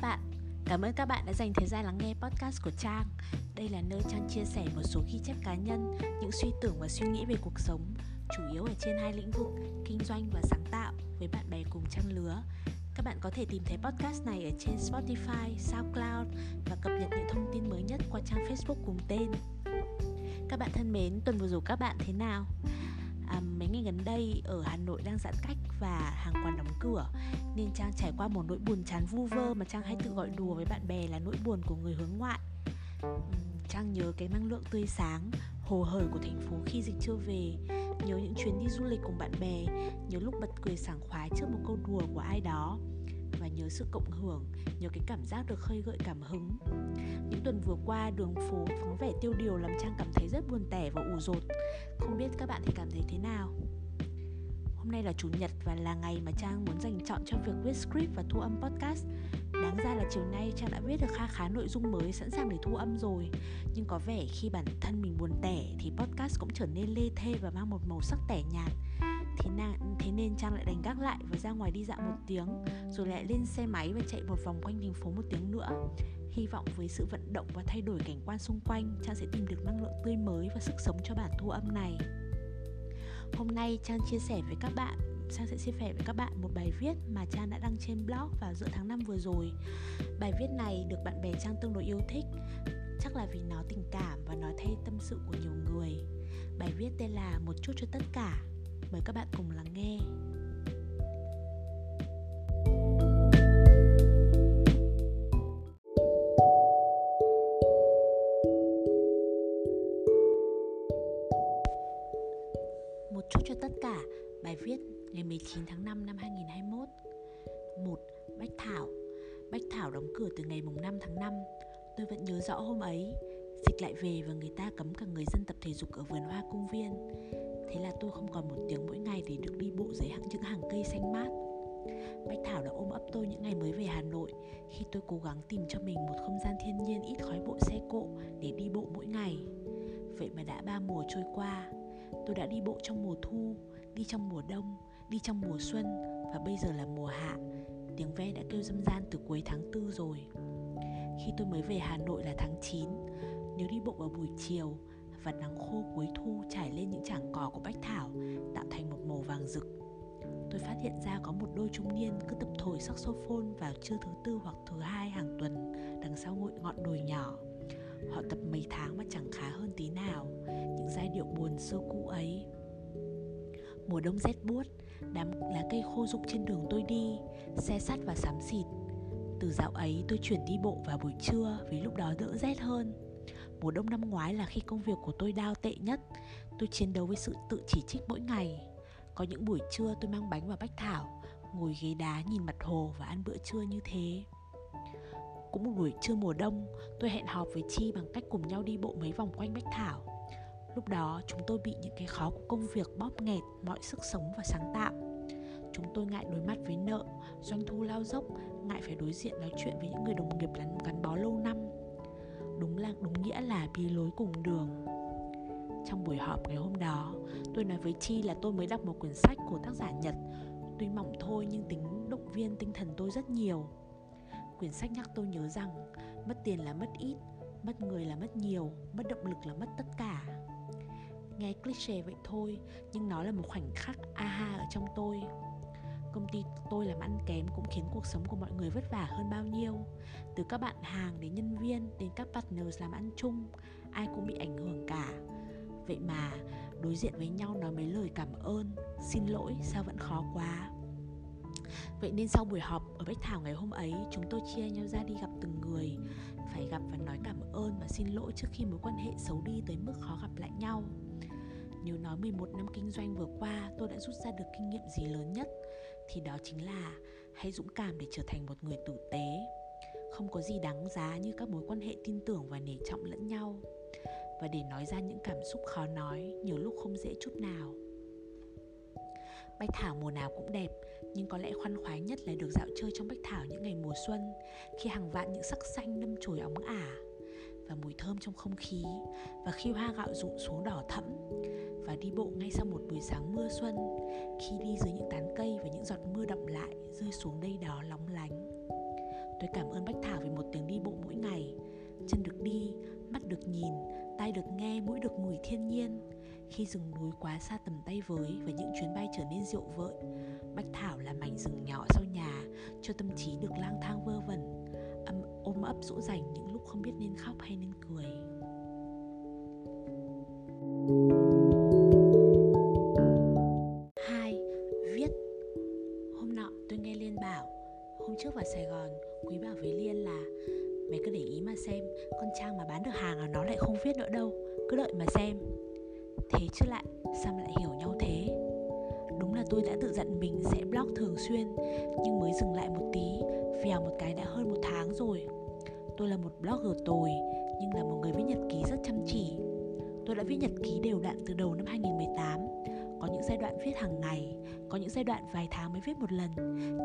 các bạn. Cảm ơn các bạn đã dành thời gian lắng nghe podcast của Trang. Đây là nơi Trang chia sẻ một số ghi chép cá nhân Những suy tưởng và suy nghĩ về cuộc sống Chủ yếu ở trên hai lĩnh vực Kinh doanh và sáng tạo Với bạn bè cùng trang lứa. Các bạn có thể tìm thấy podcast này ở trên Spotify, SoundCloud Và cập nhật những thông tin mới nhất qua trang Facebook cùng tên. Các bạn thân mến, tuần vừa rồi các bạn thế nào? à, mấy ngày gần đây ở Hà Nội đang giãn cách và hàng quán đóng cửa nên Trang trải qua một nỗi buồn chán vu vơ mà Trang hay tự gọi đùa với bạn bè là nỗi buồn của người hướng ngoại. Trang nhớ cái năng lượng tươi sáng, hồ hởi của thành phố khi dịch chưa về, nhớ những chuyến đi du lịch cùng bạn bè, nhớ lúc bật cười sảng khoái trước một câu đùa của ai đó và nhớ sự cộng hưởng, nhớ cái cảm giác được khơi gợi cảm hứng. Những tuần vừa qua đường phố vắng vẻ tiêu điều làm Trang cảm thấy rất buồn tẻ và ủ rột. Không biết các bạn thì cảm thấy thế nào? Hôm nay là chủ nhật và là ngày mà Trang muốn dành chọn cho việc viết script và thu âm podcast. Đáng ra là chiều nay Trang đã viết được kha khá nội dung mới sẵn sàng để thu âm rồi. Nhưng có vẻ khi bản thân mình buồn tẻ thì podcast cũng trở nên lê thê và mang một màu sắc tẻ nhạt. Thế, na, thế nên Trang lại đành gác lại và ra ngoài đi dạo một tiếng Rồi lại lên xe máy và chạy một vòng quanh thành phố một tiếng nữa. Hy vọng với sự vận động và thay đổi cảnh quan xung quanh Trang sẽ tìm được năng lượng tươi mới và sức sống cho bản thu âm này. Hôm nay Trang chia sẻ với các bạn Trang sẽ chia sẻ với các bạn một bài viết mà Trang đã đăng trên blog vào giữa tháng 5 vừa rồi. Bài viết này được bạn bè Trang tương đối yêu thích, Chắc là vì nó tình cảm và nói thay tâm sự của nhiều người. Bài viết tên là Một chút cho tất cả, Mời các bạn cùng lắng nghe. Chúc chút cho tất cả. Bài viết ngày 19 tháng 5 năm 2021 một, Bách Thảo. Bách Thảo đóng cửa từ ngày mùng 5 tháng 5 Tôi vẫn nhớ rõ hôm ấy, Dịch lại về và người ta cấm cả người dân tập thể dục ở vườn hoa công viên. Thế là tôi không còn một tiếng mỗi ngày để được đi bộ dưới những hàng cây xanh mát. Bách Thảo đã ôm ấp tôi những ngày mới về Hà Nội, Khi tôi cố gắng tìm cho mình một không gian thiên nhiên ít khói bộ xe cộ để đi bộ mỗi ngày. Vậy mà đã ba mùa trôi qua Tôi đã đi bộ trong mùa thu, đi trong mùa đông, đi trong mùa xuân Và bây giờ là mùa hạ. Tiếng ve đã kêu dâm gian từ cuối tháng tư rồi. Khi tôi mới về Hà Nội là tháng 9 Nếu đi bộ vào buổi chiều và nắng khô cuối thu trải lên những chảng cỏ của bách thảo tạo thành một màu vàng rực. Tôi phát hiện ra có một đôi trung niên cứ tập thổi saxophone vào trưa thứ tư hoặc thứ hai hàng tuần đằng sau ngôi ngọn đồi nhỏ. Họ tập mấy tháng mà chẳng khá hơn tí nào giai điệu buồn xưa cũ ấy. Mùa đông rét buốt, đám lá cây khô rụng trên đường tôi đi, xe sắt và xám xịt. Từ dạo ấy tôi chuyển đi bộ vào buổi trưa vì lúc đó đỡ rét hơn. Mùa đông năm ngoái là khi công việc của tôi đau tệ nhất. Tôi chiến đấu với sự tự chỉ trích mỗi ngày. Có những buổi trưa tôi mang bánh vào Bách Thảo, Ngồi ghế đá nhìn mặt hồ và ăn bữa trưa như thế. Cũng một buổi trưa mùa đông, Tôi hẹn họp với Chi bằng cách cùng nhau đi bộ mấy vòng quanh Bách Thảo. Lúc đó chúng tôi bị những cái khó của công việc bóp nghẹt mọi sức sống và sáng tạo. Chúng tôi ngại đối mặt với nợ, doanh thu lao dốc, ngại phải đối diện nói chuyện với những người đồng nghiệp gắn bó lâu năm. Đúng là đúng nghĩa là đi lối cùng đường. Trong buổi họp ngày hôm đó tôi nói với chi là tôi mới đọc một quyển sách của tác giả nhật. Tuy mỏng thôi nhưng tính động viên tinh thần tôi rất nhiều. Quyển sách nhắc tôi nhớ rằng mất tiền là mất ít mất người là mất nhiều mất động lực là mất tất cả nghe cliché vậy thôi, nhưng nó là một khoảnh khắc aha ở trong tôi. Công ty tôi làm ăn kém cũng khiến cuộc sống của mọi người vất vả hơn bao nhiêu. Từ các bạn hàng đến nhân viên, đến các partners làm ăn chung, ai cũng bị ảnh hưởng cả. Vậy mà, đối diện với nhau nói mấy lời cảm ơn, xin lỗi sao vẫn khó quá. Vậy nên sau buổi họp ở Bách Thảo ngày hôm ấy, Chúng tôi chia nhau ra đi gặp từng người. Phải gặp và nói cảm ơn và xin lỗi trước khi mối quan hệ xấu đi tới mức khó gặp lại nhau. Nếu nói 11 năm kinh doanh vừa qua, tôi đã rút ra được kinh nghiệm gì lớn nhất? Thì đó chính là hãy dũng cảm để trở thành một người tử tế. Không có gì đáng giá như các mối quan hệ tin tưởng và nể trọng lẫn nhau. Và để nói ra những cảm xúc khó nói, nhiều lúc không dễ chút nào. Bách Thảo mùa nào cũng đẹp, Nhưng có lẽ khoan khoái nhất là được dạo chơi trong Bách Thảo những ngày mùa xuân, Khi hàng vạn những sắc xanh đâm chồi óng ả. Và mùi thơm trong không khí. Và khi hoa gạo rụng xuống đỏ thẫm và đi bộ ngay sau một buổi sáng mưa xuân khi đi dưới những tán cây và những giọt mưa đọng lại rơi xuống đây đó lóng lánh. Tôi cảm ơn Bách Thảo vì một tiếng đi bộ mỗi ngày. Chân được đi, mắt được nhìn, tai được nghe, mũi được mùi thiên nhiên. Khi rừng núi quá xa tầm tay với và những chuyến bay trở nên rượu vợi Bách Thảo là mảnh rừng nhỏ sau nhà cho tâm trí được lang thang vơ vẩn ôm ấp dỗ dành những lúc không biết nên khóc hay nên cười. Hai, viết. Hôm nọ, tôi nghe liên bảo, hôm trước vào sài gòn, quý bảo với liên là mày cứ để ý mà xem, con trang mà bán được hàng là nó lại không viết nữa đâu, cứ đợi mà xem. Thế chứ lại, sao mà lại hiểu nhau thế? Là tôi đã tự dặn mình sẽ blog thường xuyên, nhưng mới dừng lại một tí, vèo một cái đã hơn một tháng rồi. Tôi là một blogger tồi, nhưng là một người viết nhật ký rất chăm chỉ. Tôi đã viết nhật ký đều đặn từ đầu năm 2018 có những giai đoạn viết hàng ngày, có những giai đoạn vài tháng mới viết một lần.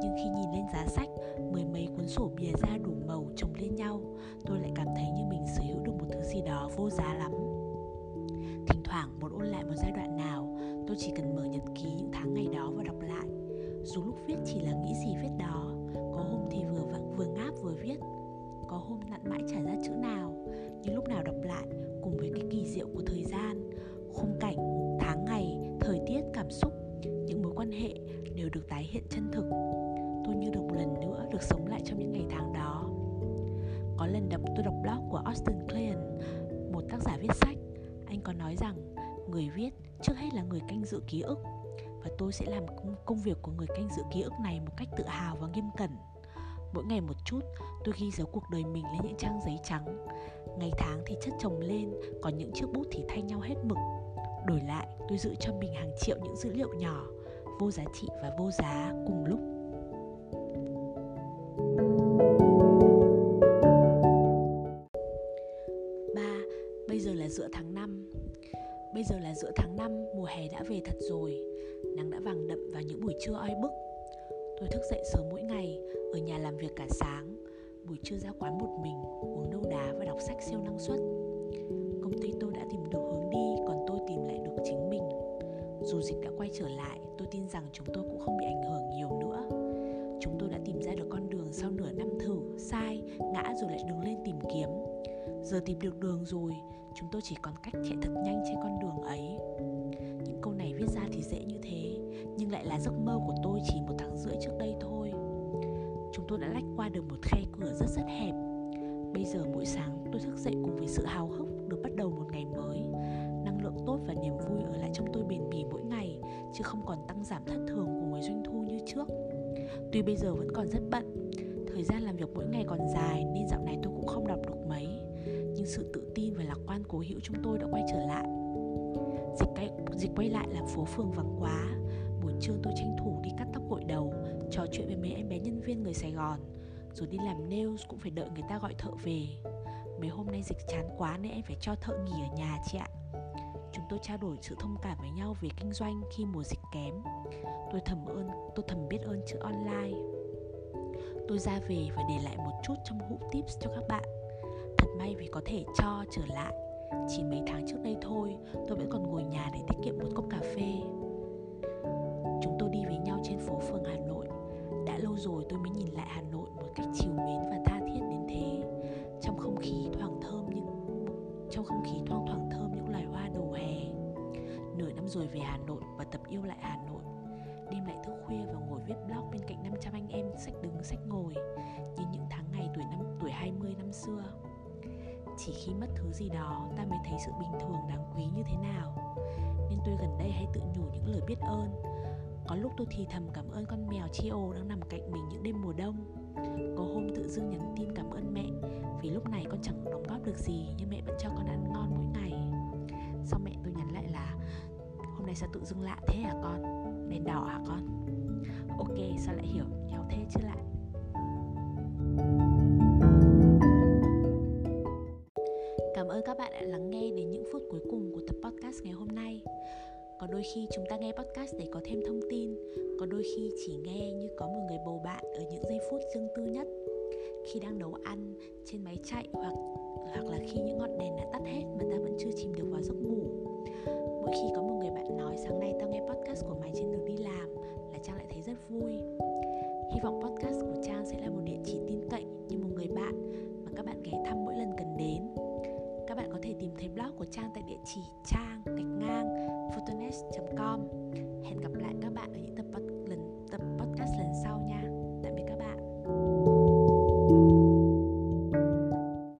Nhưng khi nhìn lên giá sách, mười mấy cuốn sổ bìa ra đủ màu chồng lên nhau, tôi lại cảm thấy như mình sở hữu được một thứ gì đó vô giá lắm. Thỉnh thoảng muốn ôn lại một giai đoạn nào tôi chỉ cần mở nhật ký những tháng ngày đó và đọc lại. Dù lúc viết chỉ là nghĩ gì viết đó, có hôm thì vừa vặn vừa ngáp vừa viết. Có hôm nặn mãi chả ra chữ nào, nhưng lúc nào đọc lại, cùng với cái kỳ diệu của thời gian, khung cảnh, tháng ngày, thời tiết, cảm xúc, những mối quan hệ đều được tái hiện chân thực. Tôi như được một lần nữa được sống lại trong những ngày tháng đó. Có lần đọc, tôi đọc blog của Austin Kleon, một tác giả viết sách. Anh có nói rằng, người viết trước hết là người canh giữ ký ức. Và tôi sẽ làm công việc của người canh giữ ký ức này một cách tự hào và nghiêm cẩn. Mỗi ngày một chút, tôi ghi dấu cuộc đời mình lên những trang giấy trắng. Ngày tháng thì chất chồng lên còn những chiếc bút thì thay nhau hết mực. Đổi lại, tôi giữ cho mình hàng triệu những dữ liệu nhỏ, vô giá trị và vô giá cùng lúc. Ba, bây giờ là giữa tháng 5 Bây giờ là giữa tháng 5, mùa hè đã về thật rồi. Nắng đã vàng đậm vào những buổi trưa oi bức. Tôi thức dậy sớm mỗi ngày, ở nhà làm việc cả sáng. Buổi trưa ra quán một mình, uống nâu đá và đọc sách siêu năng suất. Công ty tôi đã tìm được hướng đi, còn tôi tìm lại được chính mình. Dù dịch đã quay trở lại, tôi tin rằng chúng tôi cũng không bị ảnh hưởng nhiều nữa. Chúng tôi đã tìm ra được con đường sau nửa năm thử, sai, ngã rồi lại đứng lên tìm kiếm. Giờ tìm được đường rồi, chúng tôi chỉ còn cách chạy thật nhanh trên con đường ấy. Những câu này viết ra thì dễ như thế, nhưng lại là giấc mơ của tôi chỉ một tháng rưỡi trước đây thôi. Chúng tôi đã lách qua được một khe cửa rất rất hẹp. Bây giờ mỗi sáng, tôi thức dậy cùng với sự hào hức được bắt đầu một ngày mới. Năng lượng tốt và niềm vui ở lại trong tôi bền bỉ mỗi ngày, chứ không còn tăng giảm thất thường cùng với doanh thu như trước. Tuy bây giờ vẫn còn rất bận, thời gian làm việc mỗi ngày còn dài nên dạo này tôi cũng không đọc được mấy. Nhưng sự tự tin cố hữu chúng tôi đã quay trở lại. Dịch cái, dịch quay lại là phố phường vắng quá. Buổi trưa tôi tranh thủ đi cắt tóc gội đầu trò chuyện với mấy em bé nhân viên người sài gòn. Rồi đi làm nails cũng phải đợi người ta gọi thợ về. Mấy hôm nay dịch chán quá nên em phải cho thợ nghỉ ở nhà chị ạ. Chúng tôi trao đổi sự thông cảm với nhau về kinh doanh khi mùa dịch kém. Tôi thầm ơn tôi thầm biết ơn chữ online. Tôi ra về và để lại một chút trong hũ tips cho các bạn. Thật may vì có thể cho trở lại chỉ mấy tháng trước đây thôi, tôi vẫn còn ngồi nhà để tiết kiệm một cốc cà phê. Chúng tôi đi với nhau trên phố phường hà nội. Đã lâu rồi tôi mới nhìn lại hà nội một cách chiều mến và tha thiết đến thế. Trong không khí thoảng thơm những, trong không khí thoang thoảng thơm những loài hoa đầu hè. Nửa năm rồi về hà nội và tập yêu lại hà nội. Đêm lại thức khuya và ngồi viết blog bên cạnh 500 anh em sách đứng, sách ngồi. Như những tháng ngày tuổi năm, tuổi 20 năm xưa chỉ khi mất thứ gì đó ta mới thấy sự bình thường đáng quý như thế nào. Nên tôi gần đây hay tự nhủ những lời biết ơn. Có lúc tôi thì thầm cảm ơn con mèo Chio đang nằm cạnh mình những đêm mùa đông. Có hôm tự dưng nhắn tin cảm ơn mẹ, Vì lúc này con chẳng đóng góp được gì Nhưng mẹ vẫn cho con ăn ngon mỗi ngày. Sau mẹ tôi nhắn lại là, Hôm nay sao tự dưng lạ thế hả con? Đèn đỏ hả con? Ok, sao lại hiểu? Nhau thế chứ lại. Ơn các bạn đã lắng nghe đến những phút cuối cùng của tập podcast ngày hôm nay. Có đôi khi chúng ta nghe podcast để có thêm thông tin, có đôi khi chỉ nghe như có một người bầu bạn ở những giây phút riêng tư nhất. Khi đang nấu ăn, trên máy chạy hoặc hoặc là khi những ngọn đèn đã tắt hết mà ta vẫn chưa chìm được vào giấc ngủ. Mỗi khi có một người bạn nói sáng nay tao nghe podcast của mày trên đường đi làm là trang lại thấy rất vui. Hy vọng podcast trang tại